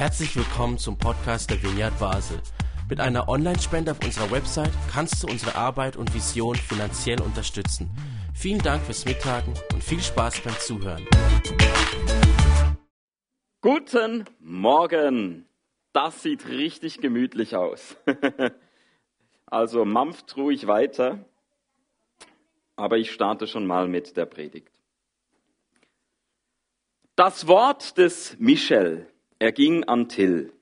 Herzlich willkommen zum Podcast der Vineyard Basel. Mit einer Online-Spende auf unserer Website kannst du unsere Arbeit und Vision finanziell unterstützen. Vielen Dank fürs Mittagen und viel Spaß beim Zuhören. Guten Morgen. Das sieht richtig gemütlich aus. also mampft ruhig weiter, aber ich starte schon mal mit der Predigt. Das Wort des Michel erging an Till.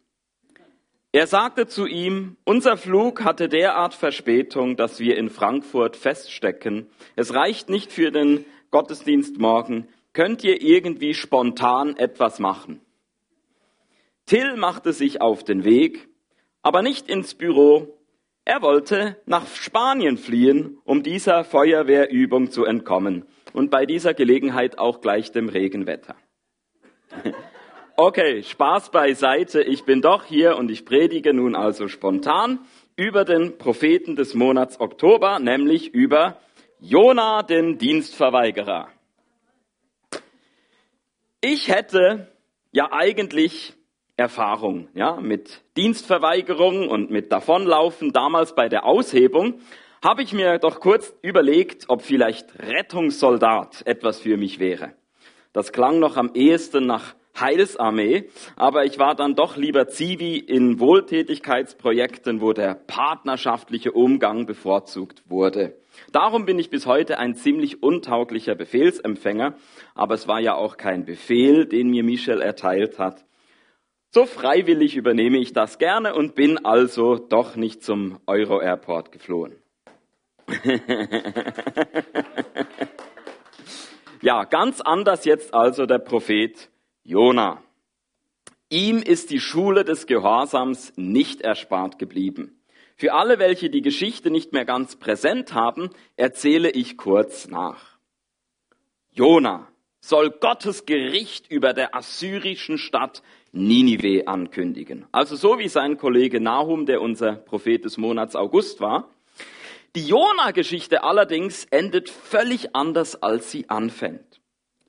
Er sagte zu ihm, unser Flug hatte derart Verspätung, dass wir in Frankfurt feststecken. Es reicht nicht für den Gottesdienst morgen. Könnt ihr irgendwie spontan etwas machen? Till machte sich auf den Weg, aber nicht ins Büro. Er wollte nach Spanien fliehen, um dieser Feuerwehrübung zu entkommen und bei dieser Gelegenheit auch gleich dem Regenwetter. Okay, Spaß beiseite. Ich bin doch hier und ich predige nun also spontan über den Propheten des Monats Oktober, nämlich über Jona, den Dienstverweigerer. Ich hätte ja eigentlich Erfahrung, ja, mit Dienstverweigerung und mit Davonlaufen damals bei der Aushebung habe ich mir doch kurz überlegt, ob vielleicht Rettungssoldat etwas für mich wäre. Das klang noch am ehesten nach Heilsarmee, aber ich war dann doch lieber Zivi in Wohltätigkeitsprojekten, wo der partnerschaftliche Umgang bevorzugt wurde. Darum bin ich bis heute ein ziemlich untauglicher Befehlsempfänger, aber es war ja auch kein Befehl, den mir Michel erteilt hat. So freiwillig übernehme ich das gerne und bin also doch nicht zum Euro Airport geflohen. ja, ganz anders jetzt also der Prophet Jona. Ihm ist die Schule des Gehorsams nicht erspart geblieben. Für alle, welche die Geschichte nicht mehr ganz präsent haben, erzähle ich kurz nach. Jona soll Gottes Gericht über der assyrischen Stadt Ninive ankündigen. Also so wie sein Kollege Nahum, der unser Prophet des Monats August war. Die Jona-Geschichte allerdings endet völlig anders, als sie anfängt.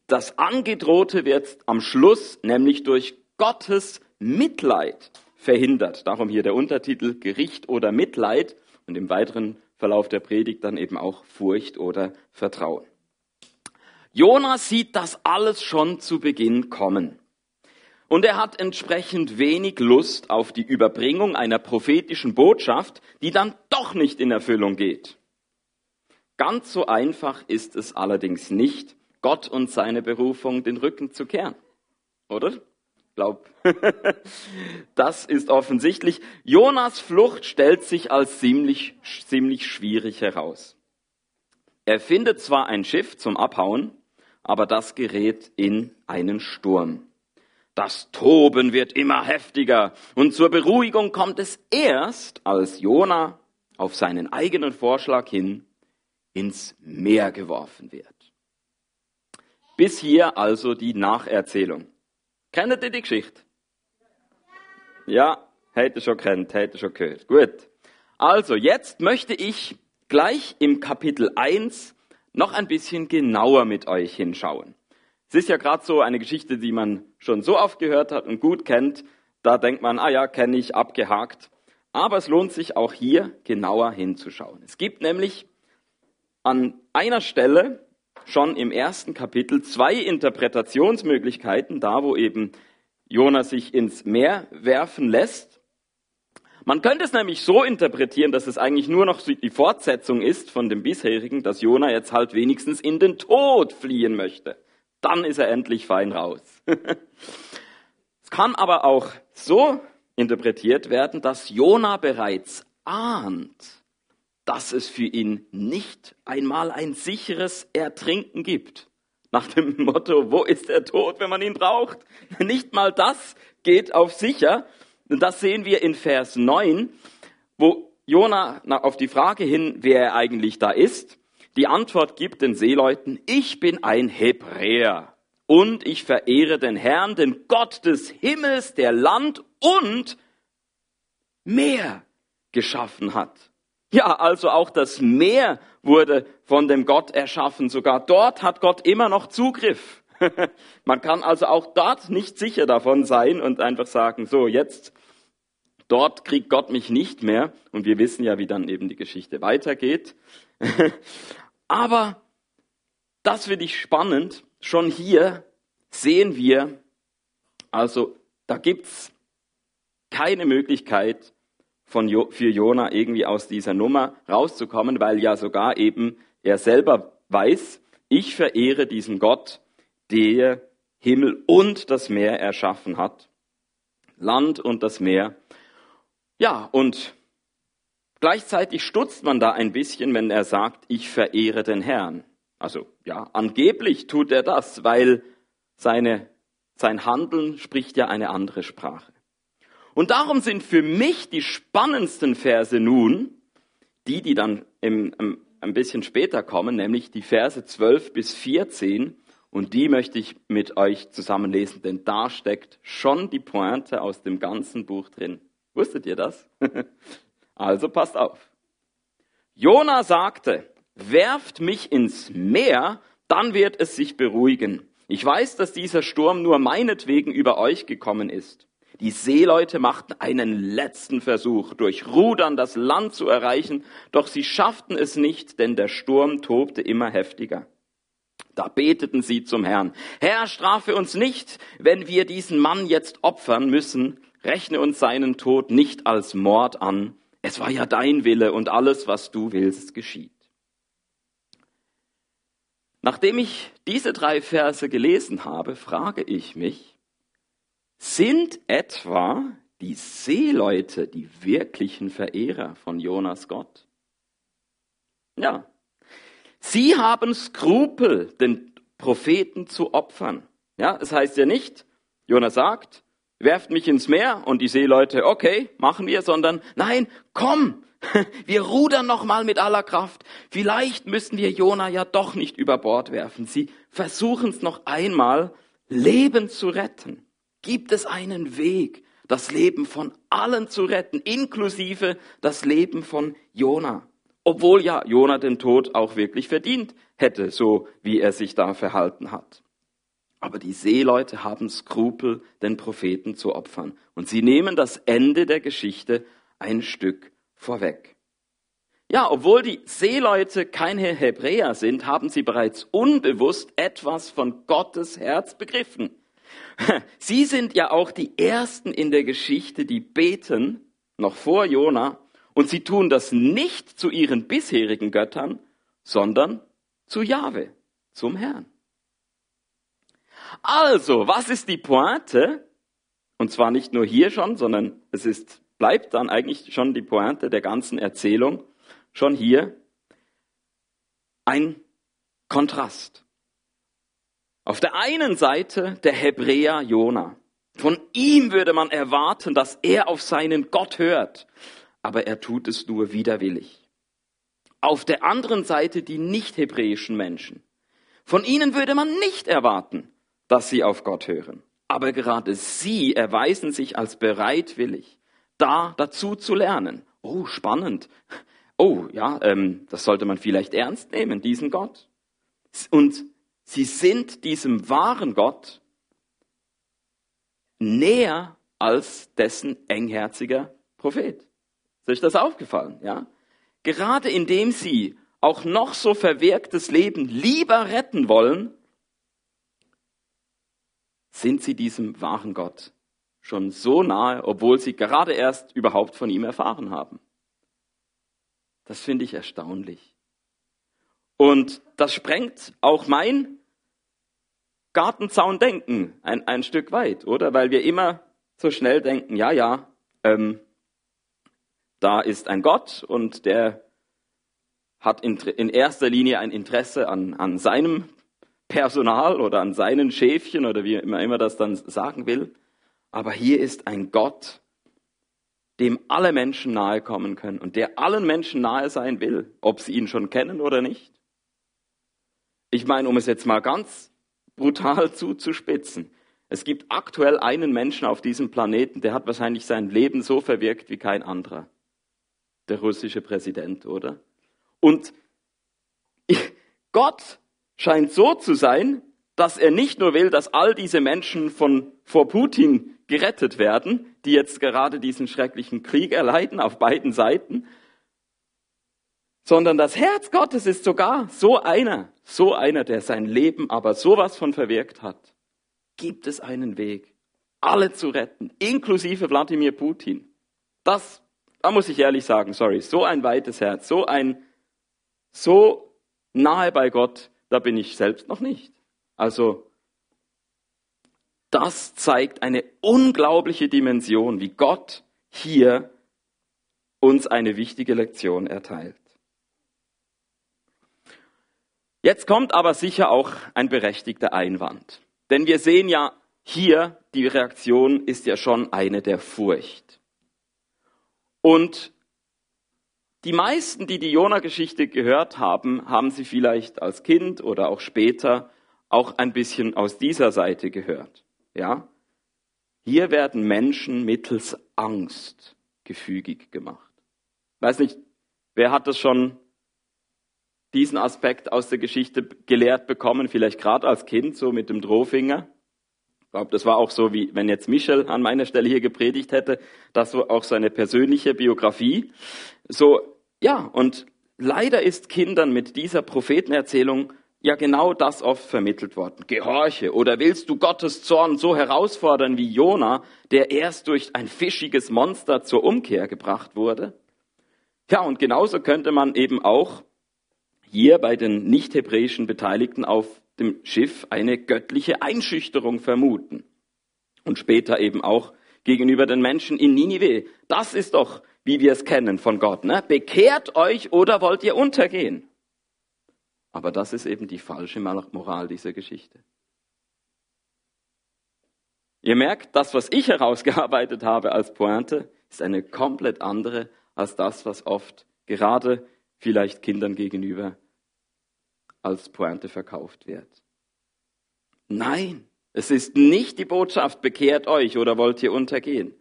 Das Angedrohte wird am Schluss nämlich durch Gottes Mitleid verhindert. Darum hier der Untertitel Gericht oder Mitleid und im weiteren Verlauf der Predigt dann eben auch Furcht oder Vertrauen. Jonas sieht das alles schon zu Beginn kommen. Und er hat entsprechend wenig Lust auf die Überbringung einer prophetischen Botschaft, die dann doch nicht in Erfüllung geht. Ganz so einfach ist es allerdings nicht, Gott und seine Berufung den Rücken zu kehren. Oder? Glaub. das ist offensichtlich. Jonas Flucht stellt sich als ziemlich, ziemlich schwierig heraus. Er findet zwar ein Schiff zum Abhauen, aber das gerät in einen Sturm. Das Toben wird immer heftiger und zur Beruhigung kommt es erst, als Jona auf seinen eigenen Vorschlag hin ins Meer geworfen wird. Bis hier also die Nacherzählung. Kennt ihr die Geschichte? Ja, hätte schon kennt, hätte schon gehört. Gut. Also, jetzt möchte ich gleich im Kapitel 1 noch ein bisschen genauer mit euch hinschauen. Es ist ja gerade so eine Geschichte, die man schon so oft gehört hat und gut kennt. Da denkt man, ah ja, kenne ich, abgehakt. Aber es lohnt sich auch hier genauer hinzuschauen. Es gibt nämlich an einer Stelle schon im ersten Kapitel zwei Interpretationsmöglichkeiten, da wo eben Jonas sich ins Meer werfen lässt. Man könnte es nämlich so interpretieren, dass es eigentlich nur noch die Fortsetzung ist von dem bisherigen, dass Jona jetzt halt wenigstens in den Tod fliehen möchte. Dann ist er endlich fein raus. es kann aber auch so interpretiert werden, dass Jona bereits ahnt, dass es für ihn nicht einmal ein sicheres Ertrinken gibt. Nach dem Motto, wo ist der Tod, wenn man ihn braucht? Nicht mal das geht auf sicher. Und das sehen wir in Vers 9, wo Jona auf die Frage hin, wer er eigentlich da ist, die Antwort gibt den Seeleuten, ich bin ein Hebräer und ich verehre den Herrn, den Gott des Himmels, der Land und Meer geschaffen hat. Ja, also auch das Meer wurde von dem Gott erschaffen. Sogar dort hat Gott immer noch Zugriff. Man kann also auch dort nicht sicher davon sein und einfach sagen, so jetzt, dort kriegt Gott mich nicht mehr. Und wir wissen ja, wie dann eben die Geschichte weitergeht. Aber das finde ich spannend. Schon hier sehen wir, also da gibt's keine Möglichkeit von jo für Jona irgendwie aus dieser Nummer rauszukommen, weil ja sogar eben er selber weiß, ich verehre diesen Gott, der Himmel und das Meer erschaffen hat. Land und das Meer. Ja, und gleichzeitig stutzt man da ein bisschen, wenn er sagt, ich verehre den Herrn. Also ja, angeblich tut er das, weil seine, sein Handeln spricht ja eine andere Sprache. Und darum sind für mich die spannendsten Verse nun die, die dann im, im, ein bisschen später kommen, nämlich die Verse 12 bis 14. Und die möchte ich mit euch zusammenlesen, denn da steckt schon die Pointe aus dem ganzen Buch drin. Wusstet ihr das? also passt auf. Jona sagte, werft mich ins Meer, dann wird es sich beruhigen. Ich weiß, dass dieser Sturm nur meinetwegen über euch gekommen ist. Die Seeleute machten einen letzten Versuch, durch Rudern das Land zu erreichen, doch sie schafften es nicht, denn der Sturm tobte immer heftiger. Da beteten sie zum Herrn. Herr, strafe uns nicht, wenn wir diesen Mann jetzt opfern müssen. Rechne uns seinen Tod nicht als Mord an. Es war ja dein Wille und alles, was du willst, geschieht. Nachdem ich diese drei Verse gelesen habe, frage ich mich, sind etwa die Seeleute die wirklichen Verehrer von Jonas Gott? Ja. Sie haben Skrupel, den Propheten zu opfern. Ja, es heißt ja nicht, Jonas sagt, werft mich ins Meer und die Seeleute, okay, machen wir, sondern nein, komm, wir rudern noch mal mit aller Kraft. Vielleicht müssen wir Jona ja doch nicht über Bord werfen. Sie versuchen es noch einmal, Leben zu retten. Gibt es einen Weg, das Leben von allen zu retten, inklusive das Leben von Jona? Obwohl ja Jona den Tod auch wirklich verdient hätte, so wie er sich da verhalten hat. Aber die Seeleute haben Skrupel, den Propheten zu opfern. Und sie nehmen das Ende der Geschichte ein Stück vorweg. Ja, obwohl die Seeleute keine Hebräer sind, haben sie bereits unbewusst etwas von Gottes Herz begriffen. Sie sind ja auch die Ersten in der Geschichte, die beten, noch vor Jona, und sie tun das nicht zu ihren bisherigen Göttern, sondern zu Jahwe, zum Herrn. Also, was ist die Pointe? Und zwar nicht nur hier schon, sondern es ist, bleibt dann eigentlich schon die Pointe der ganzen Erzählung, schon hier ein Kontrast. Auf der einen Seite der Hebräer Jona. Von ihm würde man erwarten, dass er auf seinen Gott hört, aber er tut es nur widerwillig. Auf der anderen Seite die nicht-hebräischen Menschen. Von ihnen würde man nicht erwarten, dass sie auf Gott hören. Aber gerade sie erweisen sich als bereitwillig, da dazu zu lernen. Oh, spannend. Oh, ja, ähm, das sollte man vielleicht ernst nehmen, diesen Gott. Und Sie sind diesem wahren Gott näher als dessen engherziger Prophet. Ist euch das aufgefallen? Ja? Gerade indem sie auch noch so verwirktes Leben lieber retten wollen, sind sie diesem wahren Gott schon so nahe, obwohl sie gerade erst überhaupt von ihm erfahren haben. Das finde ich erstaunlich. Und das sprengt auch mein Gartenzaun denken, ein, ein Stück weit, oder? Weil wir immer so schnell denken, ja, ja, ähm, da ist ein Gott und der hat in, in erster Linie ein Interesse an, an seinem Personal oder an seinen Schäfchen oder wie immer immer das dann sagen will. Aber hier ist ein Gott, dem alle Menschen nahe kommen können und der allen Menschen nahe sein will, ob sie ihn schon kennen oder nicht. Ich meine, um es jetzt mal ganz brutal zuzuspitzen. Es gibt aktuell einen Menschen auf diesem Planeten, der hat wahrscheinlich sein Leben so verwirkt wie kein anderer. Der russische Präsident, oder? Und Gott scheint so zu sein, dass er nicht nur will, dass all diese Menschen von, vor Putin gerettet werden, die jetzt gerade diesen schrecklichen Krieg erleiden auf beiden Seiten, sondern das Herz Gottes ist sogar so einer, so einer, der sein Leben aber sowas von verwirkt hat. Gibt es einen Weg, alle zu retten, inklusive Wladimir Putin? Das, da muss ich ehrlich sagen, sorry, so ein weites Herz, so ein, so nahe bei Gott, da bin ich selbst noch nicht. Also, das zeigt eine unglaubliche Dimension, wie Gott hier uns eine wichtige Lektion erteilt. Jetzt kommt aber sicher auch ein berechtigter Einwand. Denn wir sehen ja hier, die Reaktion ist ja schon eine der Furcht. Und die meisten, die die Jona-Geschichte gehört haben, haben sie vielleicht als Kind oder auch später auch ein bisschen aus dieser Seite gehört. Ja? Hier werden Menschen mittels Angst gefügig gemacht. Weiß nicht, wer hat das schon diesen Aspekt aus der Geschichte gelehrt bekommen, vielleicht gerade als Kind, so mit dem Drohfinger? Ich glaube, das war auch so, wie wenn jetzt Michel an meiner Stelle hier gepredigt hätte, das war auch seine persönliche Biografie. So, ja, und leider ist Kindern mit dieser Prophetenerzählung ja genau das oft vermittelt worden. Gehorche oder willst du Gottes Zorn so herausfordern wie Jona, der erst durch ein fischiges Monster zur Umkehr gebracht wurde? Ja, und genauso könnte man eben auch hier bei den nicht-hebräischen Beteiligten auf dem Schiff eine göttliche Einschüchterung vermuten. Und später eben auch gegenüber den Menschen in Ninive. Das ist doch, wie wir es kennen von Gott. Ne? Bekehrt euch oder wollt ihr untergehen? Aber das ist eben die falsche Moral dieser Geschichte. Ihr merkt, das, was ich herausgearbeitet habe als Pointe, ist eine komplett andere als das, was oft gerade vielleicht Kindern gegenüber als Pointe verkauft wird. Nein, es ist nicht die Botschaft, bekehrt euch oder wollt ihr untergehen,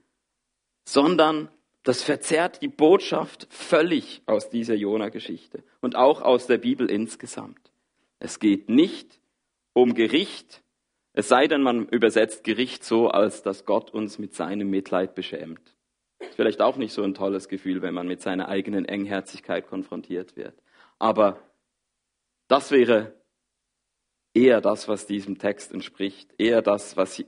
sondern das verzerrt die Botschaft völlig aus dieser Jona-Geschichte und auch aus der Bibel insgesamt. Es geht nicht um Gericht, es sei denn, man übersetzt Gericht so, als dass Gott uns mit seinem Mitleid beschämt. Ist vielleicht auch nicht so ein tolles Gefühl, wenn man mit seiner eigenen Engherzigkeit konfrontiert wird. Aber das wäre eher das, was diesem Text entspricht, eher das, was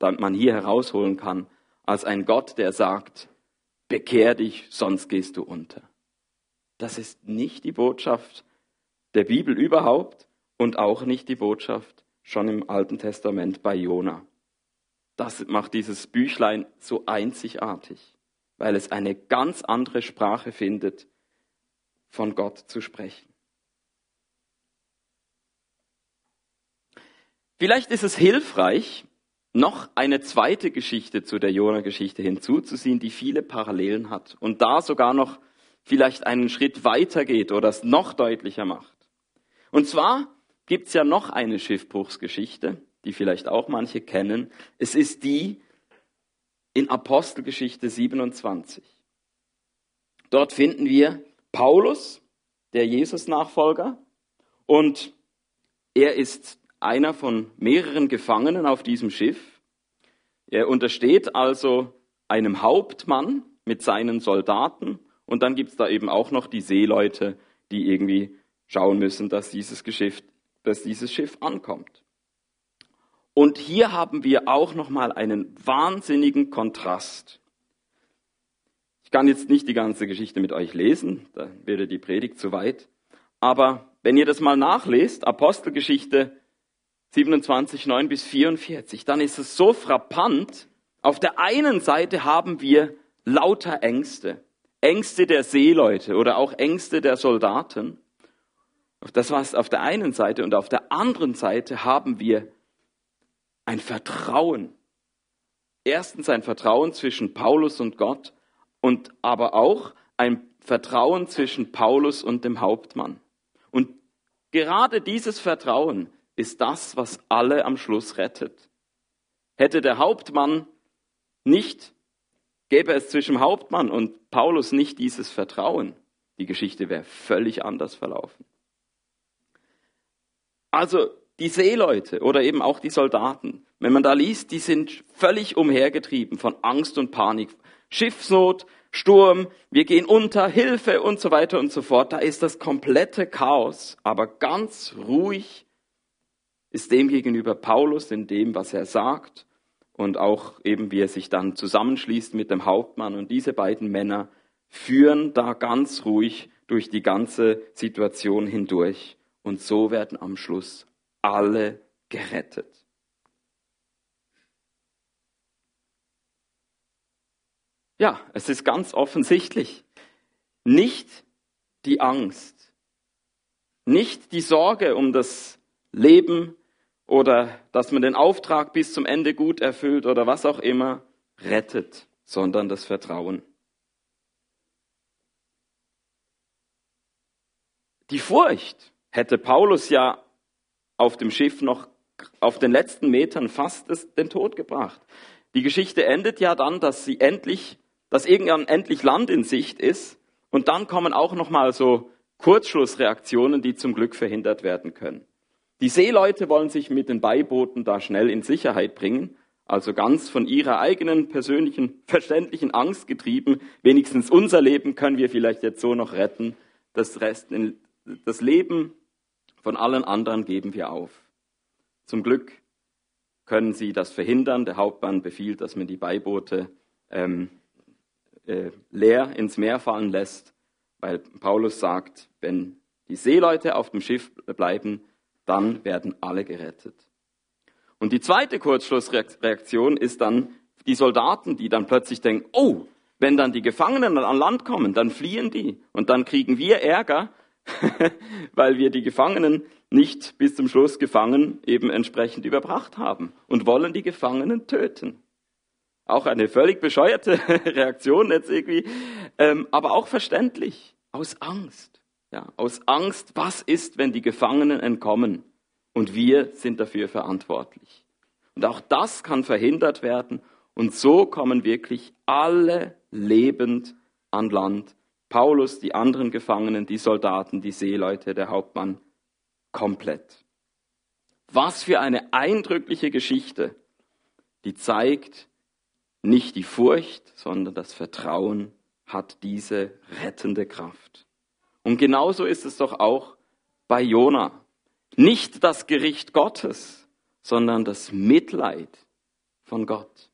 man hier herausholen kann, als ein Gott, der sagt, bekehr dich, sonst gehst du unter. Das ist nicht die Botschaft der Bibel überhaupt und auch nicht die Botschaft schon im Alten Testament bei Jona. Das macht dieses Büchlein so einzigartig, weil es eine ganz andere Sprache findet, von Gott zu sprechen. Vielleicht ist es hilfreich, noch eine zweite Geschichte zu der Jona-Geschichte hinzuzuziehen, die viele Parallelen hat und da sogar noch vielleicht einen Schritt weiter geht oder es noch deutlicher macht. Und zwar gibt es ja noch eine Schiffbruchsgeschichte, die vielleicht auch manche kennen. Es ist die in Apostelgeschichte 27. Dort finden wir Paulus, der Jesus-Nachfolger, und er ist einer von mehreren Gefangenen auf diesem Schiff. Er untersteht also einem Hauptmann mit seinen Soldaten und dann gibt es da eben auch noch die Seeleute, die irgendwie schauen müssen, dass dieses, Schiff, dass dieses Schiff ankommt. Und hier haben wir auch noch mal einen wahnsinnigen Kontrast. Ich kann jetzt nicht die ganze Geschichte mit euch lesen, da wäre die Predigt zu weit. Aber wenn ihr das mal nachlest, Apostelgeschichte 27, 9 bis 44, dann ist es so frappant. Auf der einen Seite haben wir lauter Ängste. Ängste der Seeleute oder auch Ängste der Soldaten. Das war es auf der einen Seite. Und auf der anderen Seite haben wir ein Vertrauen. Erstens ein Vertrauen zwischen Paulus und Gott und aber auch ein Vertrauen zwischen Paulus und dem Hauptmann. Und gerade dieses Vertrauen ist das, was alle am Schluss rettet. Hätte der Hauptmann nicht, gäbe es zwischen Hauptmann und Paulus nicht dieses Vertrauen, die Geschichte wäre völlig anders verlaufen. Also die Seeleute oder eben auch die Soldaten, wenn man da liest, die sind völlig umhergetrieben von Angst und Panik. Schiffsnot, Sturm, wir gehen unter, Hilfe und so weiter und so fort. Da ist das komplette Chaos, aber ganz ruhig ist dem gegenüber Paulus in dem, was er sagt und auch eben, wie er sich dann zusammenschließt mit dem Hauptmann. Und diese beiden Männer führen da ganz ruhig durch die ganze Situation hindurch. Und so werden am Schluss alle gerettet. Ja, es ist ganz offensichtlich. Nicht die Angst, nicht die Sorge um das Leben oder dass man den Auftrag bis zum Ende gut erfüllt oder was auch immer rettet, sondern das Vertrauen. Die Furcht hätte Paulus ja auf dem Schiff noch auf den letzten Metern fast den Tod gebracht. Die Geschichte endet ja dann, dass sie endlich, dass irgendwann endlich Land in Sicht ist und dann kommen auch noch mal so Kurzschlussreaktionen, die zum Glück verhindert werden können. Die Seeleute wollen sich mit den Beibooten da schnell in Sicherheit bringen, also ganz von ihrer eigenen persönlichen, verständlichen Angst getrieben. Wenigstens unser Leben können wir vielleicht jetzt so noch retten. Das, Rest, das Leben von allen anderen geben wir auf. Zum Glück können sie das verhindern. Der Hauptmann befiehlt, dass man die Beiboote ähm, äh, leer ins Meer fallen lässt, weil Paulus sagt, wenn die Seeleute auf dem Schiff bleiben, dann werden alle gerettet. Und die zweite Kurzschlussreaktion ist dann die Soldaten, die dann plötzlich denken, oh, wenn dann die Gefangenen an Land kommen, dann fliehen die und dann kriegen wir Ärger, weil wir die Gefangenen nicht bis zum Schluss gefangen eben entsprechend überbracht haben und wollen die Gefangenen töten. Auch eine völlig bescheuerte Reaktion jetzt irgendwie, ähm, aber auch verständlich, aus Angst. Ja, aus Angst, was ist, wenn die Gefangenen entkommen und wir sind dafür verantwortlich. Und auch das kann verhindert werden und so kommen wirklich alle lebend an Land Paulus, die anderen Gefangenen, die Soldaten, die Seeleute, der Hauptmann, komplett. Was für eine eindrückliche Geschichte, die zeigt, nicht die Furcht, sondern das Vertrauen hat diese rettende Kraft. Und genauso ist es doch auch bei Jona. Nicht das Gericht Gottes, sondern das Mitleid von Gott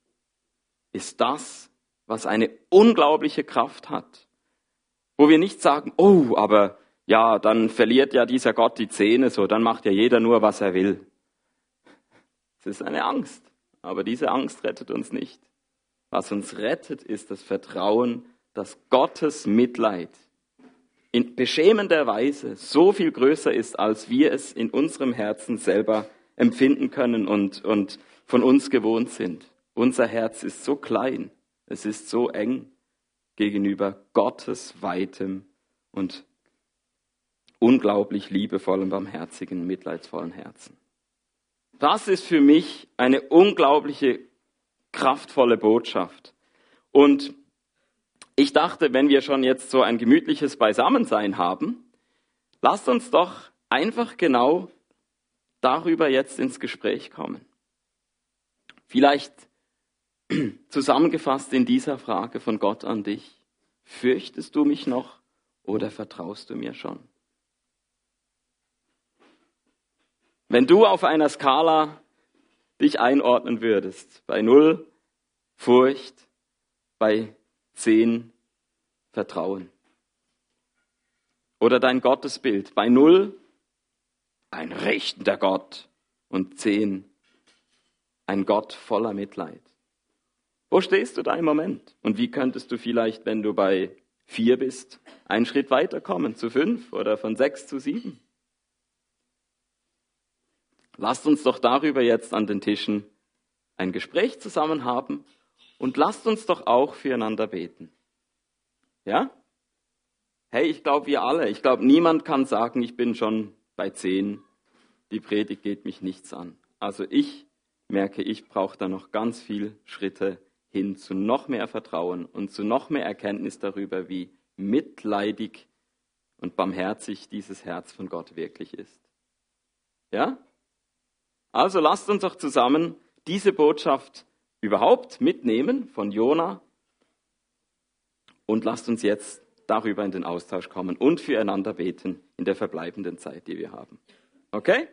ist das, was eine unglaubliche Kraft hat wo wir nicht sagen, oh, aber ja, dann verliert ja dieser Gott die Zähne, so, dann macht ja jeder nur, was er will. Es ist eine Angst, aber diese Angst rettet uns nicht. Was uns rettet, ist das Vertrauen, dass Gottes Mitleid in beschämender Weise so viel größer ist, als wir es in unserem Herzen selber empfinden können und, und von uns gewohnt sind. Unser Herz ist so klein, es ist so eng gegenüber Gottes weitem und unglaublich liebevollen, barmherzigen, mitleidsvollen Herzen. Das ist für mich eine unglaubliche, kraftvolle Botschaft. Und ich dachte, wenn wir schon jetzt so ein gemütliches Beisammensein haben, lasst uns doch einfach genau darüber jetzt ins Gespräch kommen. Vielleicht Zusammengefasst in dieser Frage von Gott an dich. Fürchtest du mich noch oder vertraust du mir schon? Wenn du auf einer Skala dich einordnen würdest, bei null Furcht, bei zehn Vertrauen. Oder dein Gottesbild, bei null ein richtender Gott und zehn ein Gott voller Mitleid. Wo stehst du da im Moment? Und wie könntest du vielleicht, wenn du bei vier bist, einen Schritt weiterkommen zu fünf oder von sechs zu sieben? Lasst uns doch darüber jetzt an den Tischen ein Gespräch zusammen haben und lasst uns doch auch füreinander beten. Ja? Hey, ich glaube, wir alle, ich glaube, niemand kann sagen, ich bin schon bei zehn, die Predigt geht mich nichts an. Also ich merke, ich brauche da noch ganz viel Schritte hin zu noch mehr Vertrauen und zu noch mehr Erkenntnis darüber, wie mitleidig und barmherzig dieses Herz von Gott wirklich ist. Ja? Also lasst uns doch zusammen diese Botschaft überhaupt mitnehmen von Jona und lasst uns jetzt darüber in den Austausch kommen und füreinander beten in der verbleibenden Zeit, die wir haben. Okay?